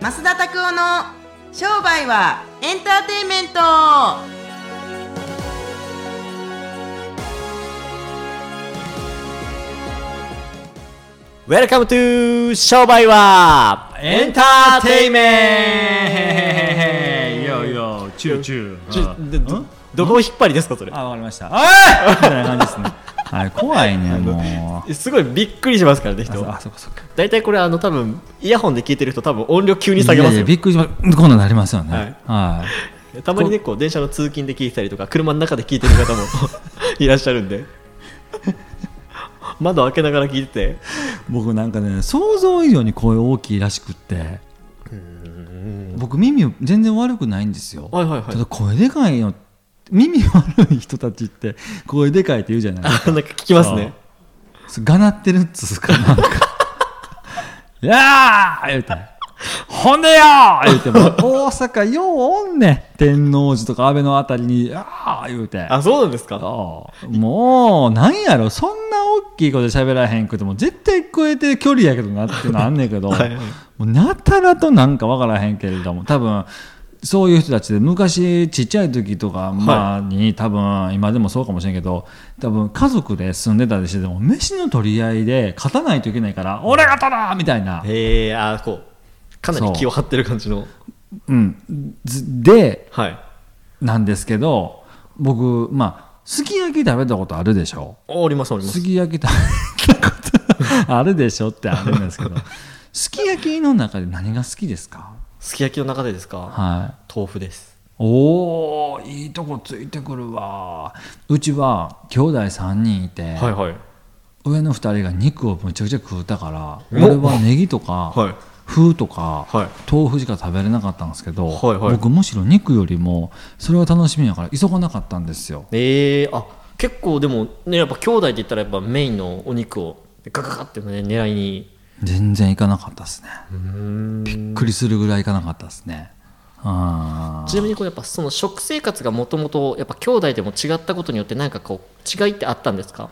増田拓夫の商売はエンターテインメント。 Welcome to 商売はエンターテインメント。よよチューチューどこを引っ張りですかそれ？あわかりました。おい！みたいな感じですねはい怖いねもう。すごいびっくりしますからね人。あそっかそっか大体これあの多分イヤホンで聞いてる人多分音量急に下げますよ。びっくりします。こんなんなりますよね。はい。たまにねこう電車の通勤で聞いてたりとか車の中で聞いてる方も いらっしゃるんで。窓開けながら聞いてて。僕なんかね想像以上に声大きいらしくって。僕耳全然悪くないんですよ。はいはいはい。ただ声でかいよ耳悪い人たちって声でかいって言うじゃないですか。あなんか聞きますね。がなってるっつうかなんか「い やー!」言うて「ほんでよー!」言うても大阪ようおんねん天王寺とか安倍のあたりに「あー!」言うて。あそうなんですか？もうなんやろ。そんな大きい声で喋らへんくても絶対聞こえてる距離やけどなっていうのあんねんけど。はいはい。もうなたらとなんかわからへんけれども多分そういう人たちで昔ちっちゃい時とか、まあ、に多分今でもそうかもしれんけど多分家族で住んでたりしてても飯の取り合いで勝たないといけないから俺が取らみたいな、へえあこうかなり気を張ってる感じの。う。ん、ずではい。なんですけど僕まあすき焼き食べたことあるでしょ？あありますあります。すき焼き食べたことあるでしょってあるんですけど すき焼きの中で何が好きですか？すき焼きの中でですか？はい。豆腐です。おーいいとこついてくるわ。うちは兄弟3人いて、はいはい。上の2人が肉をむちゃくちゃ食うたからお。俺はネギとか、はい。風とか、はい。豆腐しか食べれなかったんですけど、はいはい。僕むしろ肉よりもそれが楽しみやから急がなかったんですよ。えー、あ結構でもねやっぱ兄弟って言ったらやっぱメインのお肉をガガガってね狙いに全然いかなかったですね。うん。びっくりするぐらいいかなかったですね。ちなみにこうやっぱその食生活がもともとやっぱ兄弟でも違ったことによって何かこう違いってあったんですか？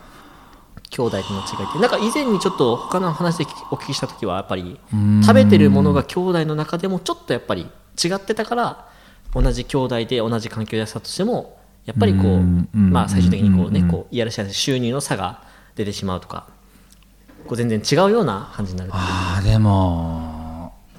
兄弟との違いって。なんか以前にちょっと他の話でお聞きした時はやっぱり食べてるものが兄弟の中でもちょっとやっぱり違ってたから同じ兄弟で同じ環境でやったとしてもやっぱりこうまあ最終的にこうねうん。こういやらしい話収入の差が出てしまうとかこう全然違うような感じになるあーでも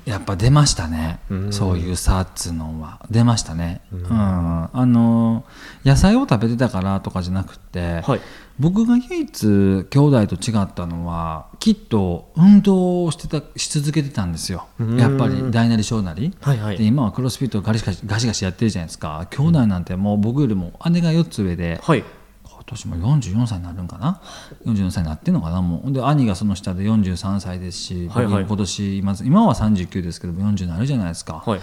やっぱ出ましたね、うん。そういう差っつうのは。出ましたね、うん。あの野菜を食べてたからとかじゃなくて、はい。僕が唯一兄弟と違ったのはきっと運動をしてたし続けてたんですよ。うん。やっぱり大なり小なり、はいはい。で今はクロスフィットガシガシガシガシやってるじゃないですか。兄弟なんてもう僕よりも姉が4つ上で、はい今年も44歳になるんかな？44歳になってんのかなもう。で兄がその下で43歳ですし、はいはい。僕今年今今は39ですけど40になるじゃないですか、はい。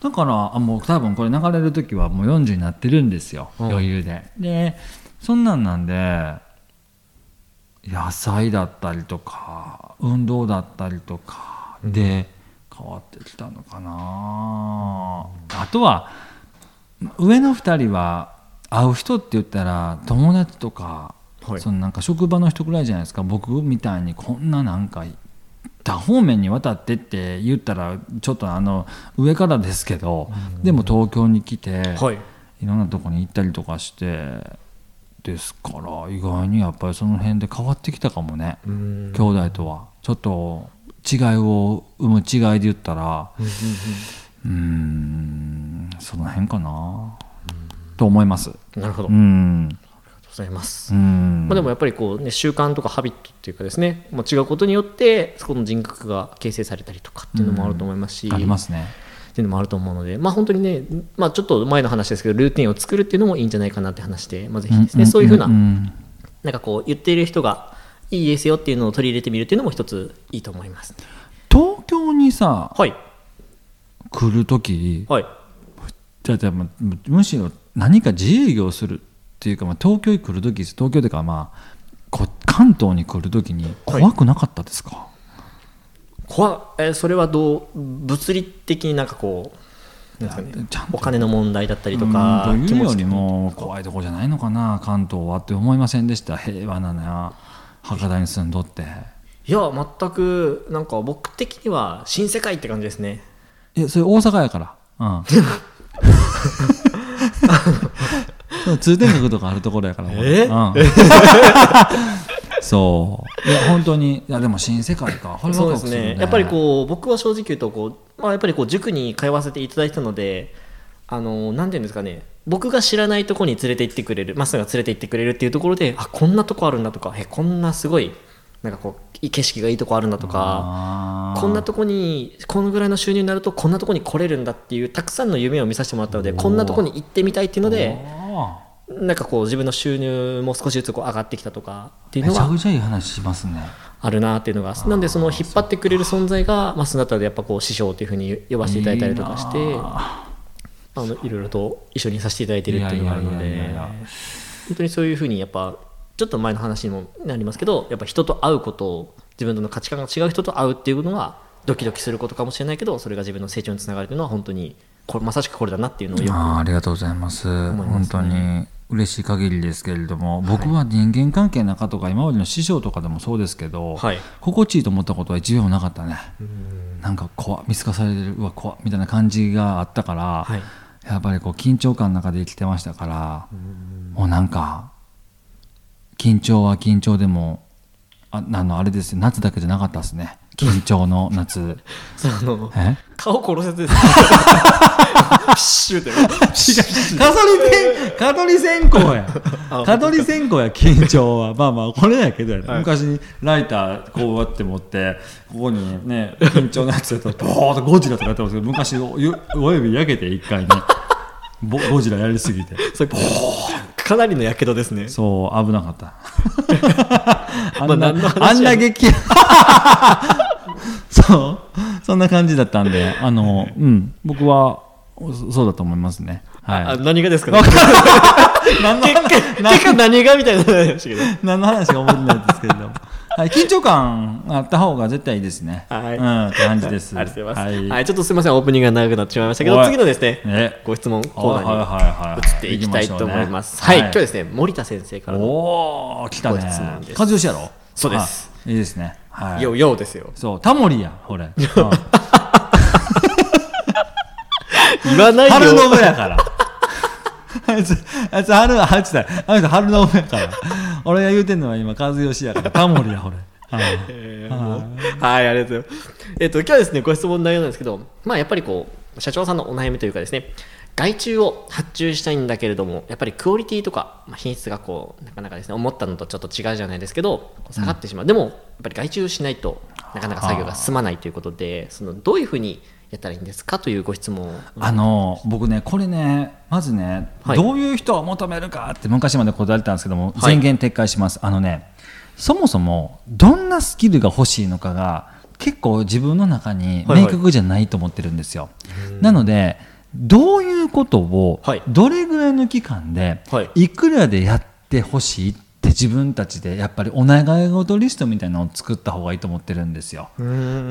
だからあもう多分これ流れる時はもう40になってるんですよ、うん。余裕で。でそんなんなんで野菜だったりとか運動だったりとかで変わってきたのかな、あとは上の2人は会う人って言ったら友達とか、はい。そのなんか職場の人くらいじゃないですか。僕みたいにこんななんか多方面に渡ってって言ったらちょっとあの上からですけど、でも東京に来て、はい。いろんなとこに行ったりとかしてですから意外にやっぱりその辺で変わってきたかもね、うん。兄弟とは。ちょっと違いを生む違いで言ったらうーんその辺かな、と思います。なるほど、うありんがとうございます、うん。まあ、でもやっぱりこう、ね、習慣とかハビットっていうかですね、まあ、違うことによってそこの人格が形成されたりとかっていうのもあると思いますし、ありますね。っていうのもあると思うので、まあ、本当にね、まあ、ちょっと前の話ですけどルーティンを作るっていうのもいいんじゃないかなって話で、まあ、ぜひですね、そういうふうな、んなんかこう言っている人がいいですよっていうのを取り入れてみるっていうのも一ついいと思います、東京にさはい。来る時はいじゃあじゃあまあむしろ何か自営業するっていうか、まあ、東京に来る時東京というかまあこ関東に来る時に怖くなかったですか、こわえーそれはどう物理的になんかこうねちゃんと。お金の問題だったりとうかんというより的も怖いとこじゃないのかな関東はって思いませんでした。平和なな博多に住んどって。いや全くなんか僕的には新世界って感じですね。いやそれ大阪やから。うん 通天閣とかあるところやからえ？うん、そう。いや本当にいやでも新世界か。そうですね。やっぱりこう僕は正直言うとこう、まあ、やっぱりこう塾に通わせていただいたのであのなんていうんですかね。僕が知らないところに連れて行ってくれるマスが連れて行ってくれるっていうところであこんなとこあるんだとかえこんなすごいなんかこう景色がいいとこあるんだとかこんなとこにこのぐらいの収入になるとこんなとこに来れるんだっていうたくさんの夢を見させてもらったのでこんなとこに行ってみたいっていうのであなんかこう自分の収入も少しずつこう上がってきたとかっていーめちゃうのはくちゃいい話しますね。あるなっていうのがなんでその引っ張ってくれる存在がまあその中でやっぱこう師匠というふうに呼ばせていただいたりとかしてあのいろいろと一緒にさせていただいてるっていうのがあるのでや。本当にそういうふうにやっぱちょっと前の話にもなりますけどやっぱ人と会うことを自分との価値観が違う人と会うっていうのはドキドキすることかもしれないけどそれが自分の成長につながるというのは本当にこれまさしくこれだなっていうのをよくあーありがとうございます。ね。本当に嬉しい限りですけれども僕は人間関係の中とか今までの師匠とかでもそうですけど、はい。心地いいと思ったことは一秒もなかったね。なんか怖っ見透かされてるうわ怖っみたいな感じがあったから、はい。やっぱりこう緊張感の中で生きてましたからもうなんか緊張は緊張でもああのあれですよ夏だけじゃなかったですね。緊張の夏。そのえ？顔殺せてです ピシューって。蚊取り線蚊取り線香や。蚊取り線香や緊張は。まあまあこれやけどはい。昔にライターこうやって持ってここにね緊張のやつやとボーッとゴジラとかやってますけど昔親指焼けて一回ねボゴジラやりすぎて。それかなりのやけどですね。そう危なかった。あまあんな,、何の話やあんな激 そうそんな感じだったんであのうん僕はそそうだと思いますね。はい。あ何がですかね？何の結果結果何がみたいな話何の話か覚えてないですけれども、はい、緊張感あった方が絶対いいですね。はいうん、って感じです。ありがとうございます。はい。はい、ちょっとすみません、オープニングが長くなってしまいましたけど、次のですね、え？ご質問コーナーに移っていきたいと思います。はい、今日ですね、森田先生からの、おお、来たねご質問で。す和義やろ？そうですはい。いいですね。はい。ようようですよ。そう、タモリや、これ。う ん言わないよ。春信やから。あいつ、あいつ春、あいつだ、あいつ春信やから。俺が言うてんのは今、和義やから、タモリや、これ。はいえーもうはい、ありがとうございます。えっと、今日はですね、ご質問の内容なんですけど、まあ、やっぱりこう、社長さんのお悩みというかですね、外注を発注したいんだけれども、やっぱりクオリティとか、まあ、品質がこう、なかなかですね、思ったのとちょっと違うじゃないですけど、下がってしまう。でも、やっぱり外注しないとなかなか作業が進まないということで、その、どういうふうにやったらいいんですかというご質問を。あの僕ね、これね、まずね、はい。どういう人を求めるかって昔まで答えてたんですけども、はい。宣言撤回します、あのね、そもそもどんなスキルが欲しいのかが、結構自分の中にはいはい。明確じゃないと思ってるんですよ。なので、どういうことをはい。どれぐらいの期間で、はい。いくらでやってほしいって自分たちでやっぱりお願い事リストみたいなのを作った方がいいと思ってるんですよ。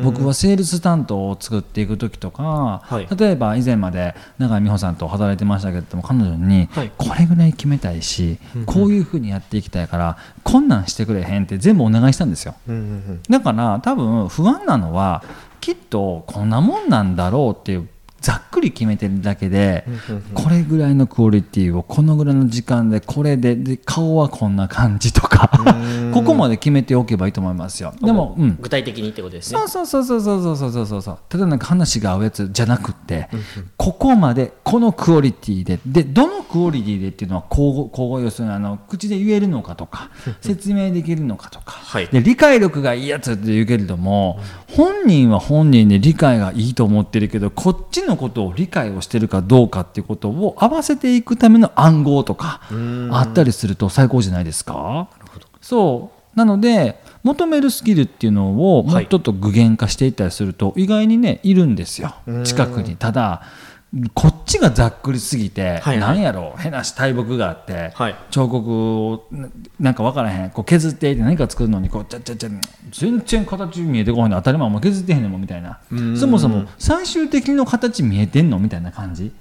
僕はセールス担当を作っていく時とか、はい。例えば以前まで永井美穂さんと働いてましたけれども彼女にはい。これぐらい決めたいし、こういうふうにやっていきたいからこんなんしてくれへんって全部お願いしたんですよ。だから多分不安なのはきっとこんなもんなんだろうっていうざっくり決めてるだけで、これぐらいのクオリティをこのぐらいの時間でこれでで顔はこんな感じとかここまで決めておけばいいと思いますよ。でも、うん、具体的にってことですね。そうそうそうそうそうそうそう。そうそうただなんか話が合うやつじゃなくって、ここまでこのクオリティででどのクオリティでっていうのは交互要するにあの口で言えるのかとか説明できるのかとか、はい。で理解力がいいやつって言うけれども本人は本人で理解がいいと思ってるけどこっちのことを理解をしてるかどうかっていうことを合わせていくための暗号とかあったりすると最高じゃないですか。そう。なので求めるスキルっていうのをもうちょっと具現化していったりすると意外にねいるんですよ。近くに。ただこっちがざっくりすぎて、はなんやろ変なし大木があって、はい。彫刻をななんか分からへんこう削っていって何か作るのにこうちゃちゃちゃ全然形見えてこないの当たり前もう削ってへんねんもんみたいな。そもそも最終的の形見えてんのみたいな感じ。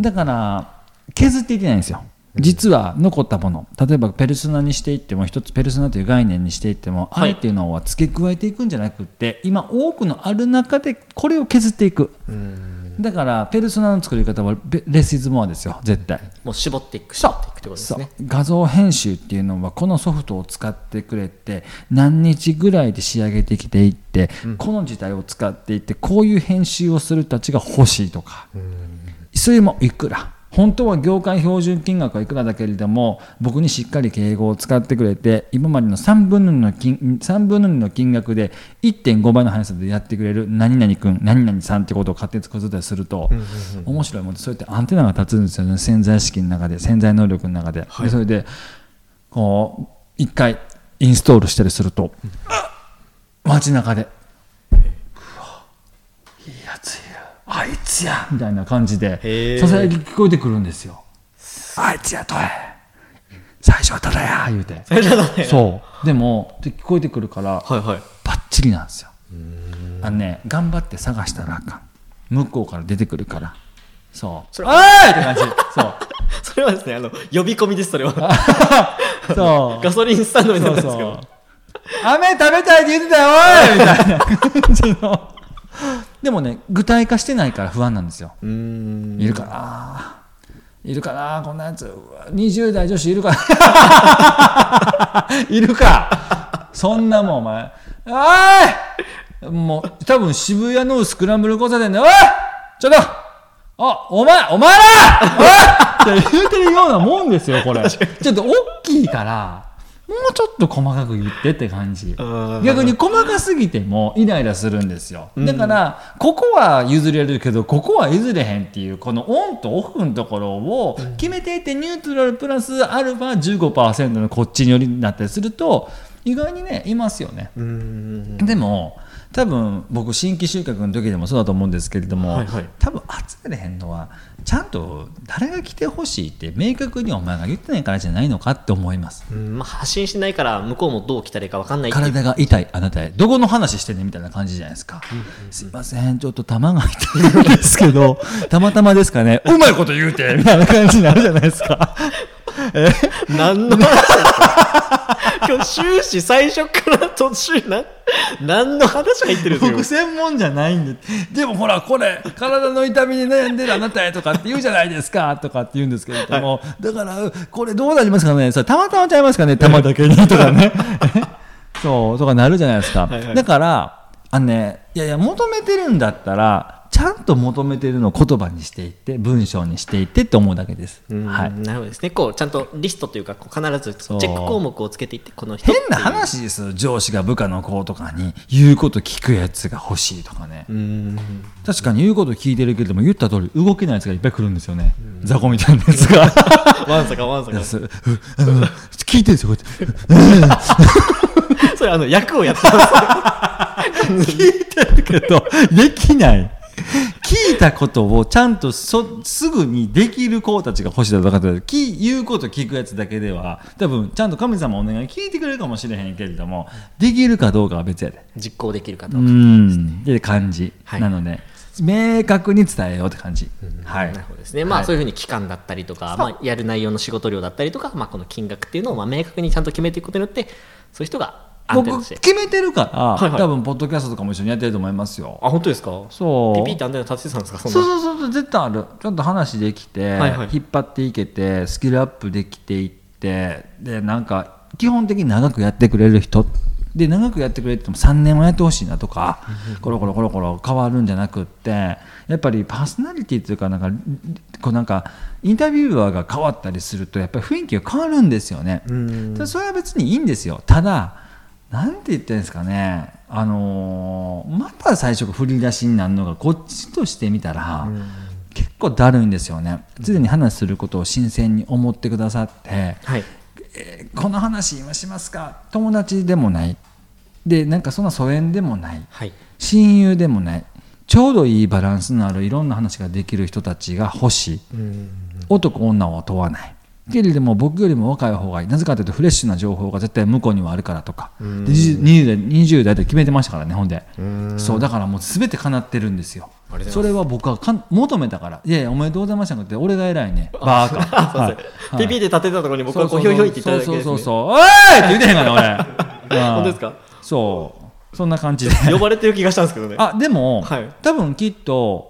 だから削っていけないんですよ。実は残ったもの。例えばペルソナにしていっても一つペルソナという概念にしていっても、はい。あれっていうのは付け加えていくんじゃなくって今多くのある中でこれを削っていくだからペルソナの作り方はベレスイズモアですよ絶対。もう絞っていく絞っていくってことですね。画像編集っていうのはこのソフトを使ってくれて何日ぐらいで仕上げてきていって、この時代を使っていってこういう編集をする人たちが欲しいとか、それもいくら本当は業界標準金額はいくらだけれども僕にしっかり敬語を使ってくれて今までの3分の2の金3分の2の金額で1.5倍の速さでやってくれる何々君何々さんってことを勝手に作ったりすると面白いもんでそうやってアンテナが立つんですよね。潜在意識の中で潜在能力の中で,、でそれでこう一回インストールしたりすると街中で「うわいいやついるあいつや」みたいな感じでささやき聞こえてくるんですよ「あいつやとえ。最初はただや」言うて。そう。でもで聞こえてくるからはいはい。バッチリなんですよ。あのね頑張って探したらあかん。向こうから出てくるから。そう。それおい！って感じ。そう。それはですねあの呼び込みですそれは。そう。ガソリンスタンドになったんですけど。そうそう。飴食べたいって言ってたよおい！みたいな感じのでもね具体化してないから不安なんですよ。いるかな。いるかな。こんなやつ。うわ20代女子いるか。な いるか。そんなもんお前。おい！もう多分渋谷のスクランブル交差点でおい！ちょっと！あお前お前ら！って言うてるようなもんですよこれ。ちょっと大きいからもうちょっと細かく言ってって感じ。ー逆に細かすぎてもイライラするんですよ。だからここは譲れるけどここは譲れへんっていうこのオンとオフのところを決めていってニュートラルプラスアルファ15%のこっちに寄りになったりすると意外にねいますよね。でも多分僕新規収穫の時でもそうだと思うんですけれども、はいはい。多分集めれへんのはちゃんと誰が来てほしいって明確にお前が言ってないからじゃないのかって思います。うんまあ、発信してないから向こうもどう来たらいいか分かんない。体が痛い。あなたへどこの話してんねんみたいな感じじゃないですか、すいません。ちょっと玉が痛いんですけど たまたまですかね。うまいこと言うてみたいな感じになるじゃないですか。何の話だ 今日終始最初から途中な何の話入ってるん僕ですよ専門じゃないんで。でもほらこれ体の痛みに悩んでるあなたへとかって言うじゃないですかとかって言うんですけれども、だからこれどうなりますかね？それたまたまちゃいますかね？玉だけにとかね。そうとかなるじゃないですか。はいはい。だからあのねいやいや求めてるんだったらちゃんと求めてるのを言葉にしていって文章にしていってって思うだけです、うんはい、なるほどですね。こうちゃんとリストというか必ずチェック項目をつけていってこの人変な話です上司が部下の子とかに。言うこと聞くやつが欲しいとかね、確かに言うこと聞いてるけれども言った通り動けないやつがいっぱい来るんですよね、雑魚みたいなやつが。わんさかわんさか。聞いてるんですよこうやってそれあの役をやってます。聞いてるけどできない聞いたことをちゃんとそすぐにできる子たちが欲しいだとかってき言うこと聞くやつだけでは多分ちゃんと神様お願い聞いてくれるかもしれへんけれどもできるかどうかは別やで。実行できるかどううかん。で感じ、はい。なので明確に伝えようって感じ、はい。なるほどですね、まあ、はい。そういうふうに期間だったりとか、まあ、やる内容の仕事量だったりとか、まあ、この金額っていうのをまあ明確にちゃんと決めていくことによってそういう人が僕決めてるから、はいはい。多分ポッドキャストとかも一緒にやってると思いますよ。あ本当ですか？そう。ピピってアンテナ立ててたんですか？そうそうそうそう絶対ある。ちゃんと話できて、はいはい。引っ張っていけてスキルアップできていってでなんか基本的に長くやってくれる人で長くやってくれても3年はやってほしいなとかコロコロコロコロ変わるんじゃなくってやっぱりパーソナリティというかなんかこうなんかインタビュアーが変わったりするとやっぱり雰囲気が変わるんですよね。うんでそれは別にいいんですよ。ただなんて言ってんですかね。あのーまた最初振り出しになるのがこっちとしてみたら、結構だるいんですよね。常に話することを新鮮に思ってくださって、はい。えーこの話今しますか？友達でもない。でなんかそんな疎遠でもない。はい。親友でもない。ちょうどいいバランスのあるいろんな話ができる人たちが欲しい。うん。男女を問わないけれども僕よりも若い方がいい。なぜかというとフレッシュな情報が絶対向こうにはあるからとか。で20 20代 ,20 代で決めてましたからねほん。でそうだからもう全て叶ってるんですよ。そうれは僕はかん求めたから。いやいやおめでとうございましたって俺が偉いね。バーカはい。はい。ピピで立てたところに僕はこうひょいひょいって言っただけそうです、ね、そうそうそうおいって言ってへんかな俺。本当ですか？そう。そんな感じで。呼ばれてる気がしたんですけどね。あでも、はい。多分きっと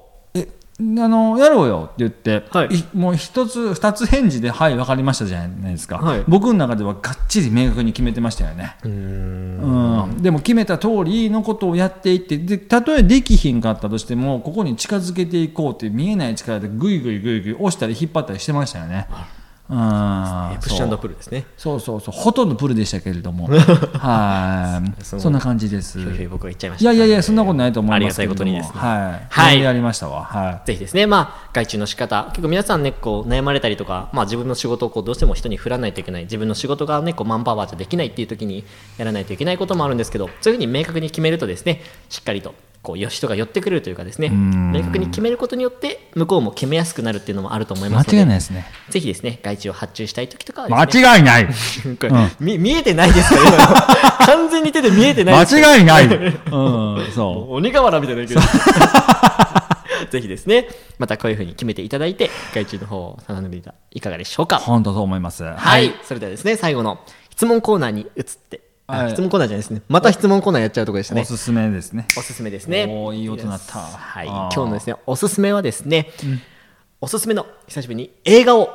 のやろうよって言って、はい。いもう一つ二つ返事で「はい分かりました」じゃないですか、はい。僕の中ではがっちり明確に決めてましたよね、うん。でも決めた通りのことをやっていってでたとえできひんかったとしてもここに近づけていこうっていう見えない力でぐいぐいぐいぐい押したり引っ張ったりしてましたよね。うん。プッシュプルですね。そうそうそう。ほとんどプルでしたけれども。はい。そんな感じです。僕が言っちゃいました。いやいやいやそんなことないと思いますありがたいことにですね。はい。はい。やりましたわ。はい。ぜひですね、まあ、外注の仕方、結構皆さんね、こう悩まれたりとか、まあ、自分の仕事をこうどうしても人に振らないといけない、自分の仕事がね、こうマンパワーじゃできないっていう時にやらないといけないこともあるんですけど、そういうふうに明確に決めるとですね、しっかりとこうよ人が寄ってくるというかですね、明確に決めることによって、向こうも決めやすくなるっていうのもあると思いますので、間違いないですね。ぜひですね、外注を発注したい時とかはね、間違いない。これみ見えてないですか 完全に手で見えてない間違いない。うんそう。鬼瓦みたいなけど。ぜひですねまたこういうふうに決めていただいて外注の方を頼んでみたらいかがでしょうか。本当そう思います。ははい、それではですね最後の質問コーナーに移って、あはい。質問コーナーじゃないですね。また質問コーナーやっちゃうところでしたね。おすすめですね。おすすめですね。おーいい音鳴った。はい。今日のですねおすすめはですね、おすすめの久しぶりに映画を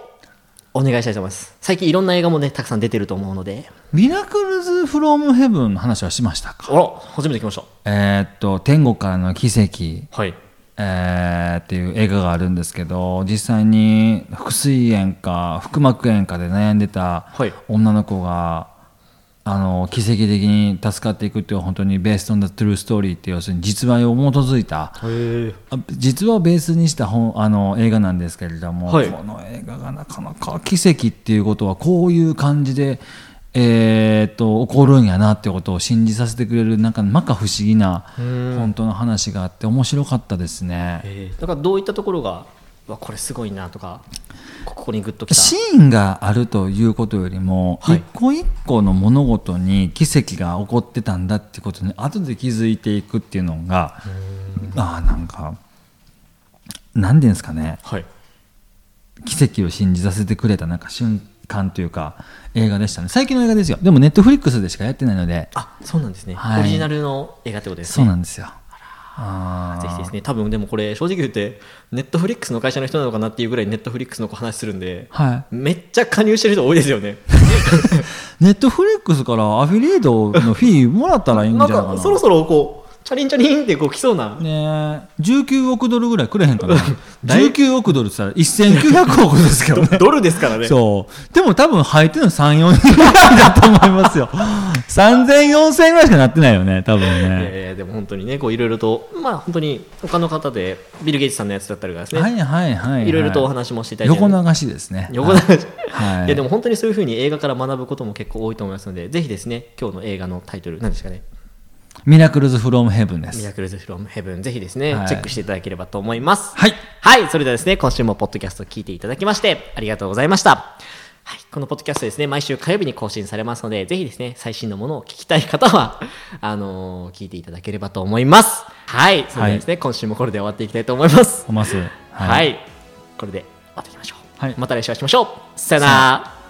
お願いしたいと思います。最近いろんな映画もねたくさん出てると思うので。ミラクルズ・フロム・ヘブンの話はしましたか？あら初めて来ました。えーっと天国からの奇跡。はい。えーっていう映画があるんですけど実際に腹水炎か腹膜炎かで悩んでたはい。女の子が、あの奇跡的に助かっていくっていう本当にベーストン・ザ・トゥルーストーリーっていう要するに実話を基づいた実話をベースにした本あの映画なんですけれども、はい。この映画がなかなか奇跡っていうことはこういう感じで、えーっと起こるんやなってことを信じさせてくれるなんか摩訶不思議な本当の話があって面白かったですね。えー。だからどういったところがうわこれすごいなとかここにグッときた。シーンがあるということよりも、はい。一個一個の物事に奇跡が起こってたんだってことに後で気づいていくっていうのがああなんか何ていうんですかね。はい。奇跡を信じさせてくれたなんか瞬間というか映画でしたね。最近の映画ですよ。でも Netflix でしかやってないので。あそうなんですね、はい。オリジナルの映画ってことですね。そうなんですよぜひですね多分でもこれ正直言って Netflix の会社の人なのかなっていうぐらい Netflix の話するんではめっちゃ加入してる人多いですよね。い Netflix からアフィリエイトのフィーもらったらいいんじゃなないかなんかそろそろこうチャリンチャリンってこう来そうな。ねえ。19億ドルぐらいくれへんかな。19億ドルって言ったら1900億ですけどね。ドルですからね。そう。でも多分入ってるの34人ぐらいだと思いますよ。30004000ぐらいしかなってないよね多分いやねいやでも本当にねこういろいろとまあ本当に他の方でビル・ゲイツさんのやつだったりがですね、はいはいはい、はい、い。ろいろとお話もしていただいて。横流しですね。横流し、はい。い、やでも本当にそういうふうに映画から学ぶことも結構多いと思いますのでぜひですね今日の映画のタイトル何ですかねミラクルズ・フロム・ヘブンでミす。ラクルズ・フロム・ヘブンぜひですね、はい。チェックしていただければと思います。はい。はい。それではですね今週もポッドキャストを聞いていただきましてありがとうございました。はい、このポッドキャストですね、毎週火曜日に更新されますので、ぜひですね、最新のものを聞きたい方は、あのー聞いていただければと思います。はい、それではですね、今週もこれで終わっていきたいと思います。おます。はい、これで終わっていきましょう。はい。また来週お会いしましょう。さよなら。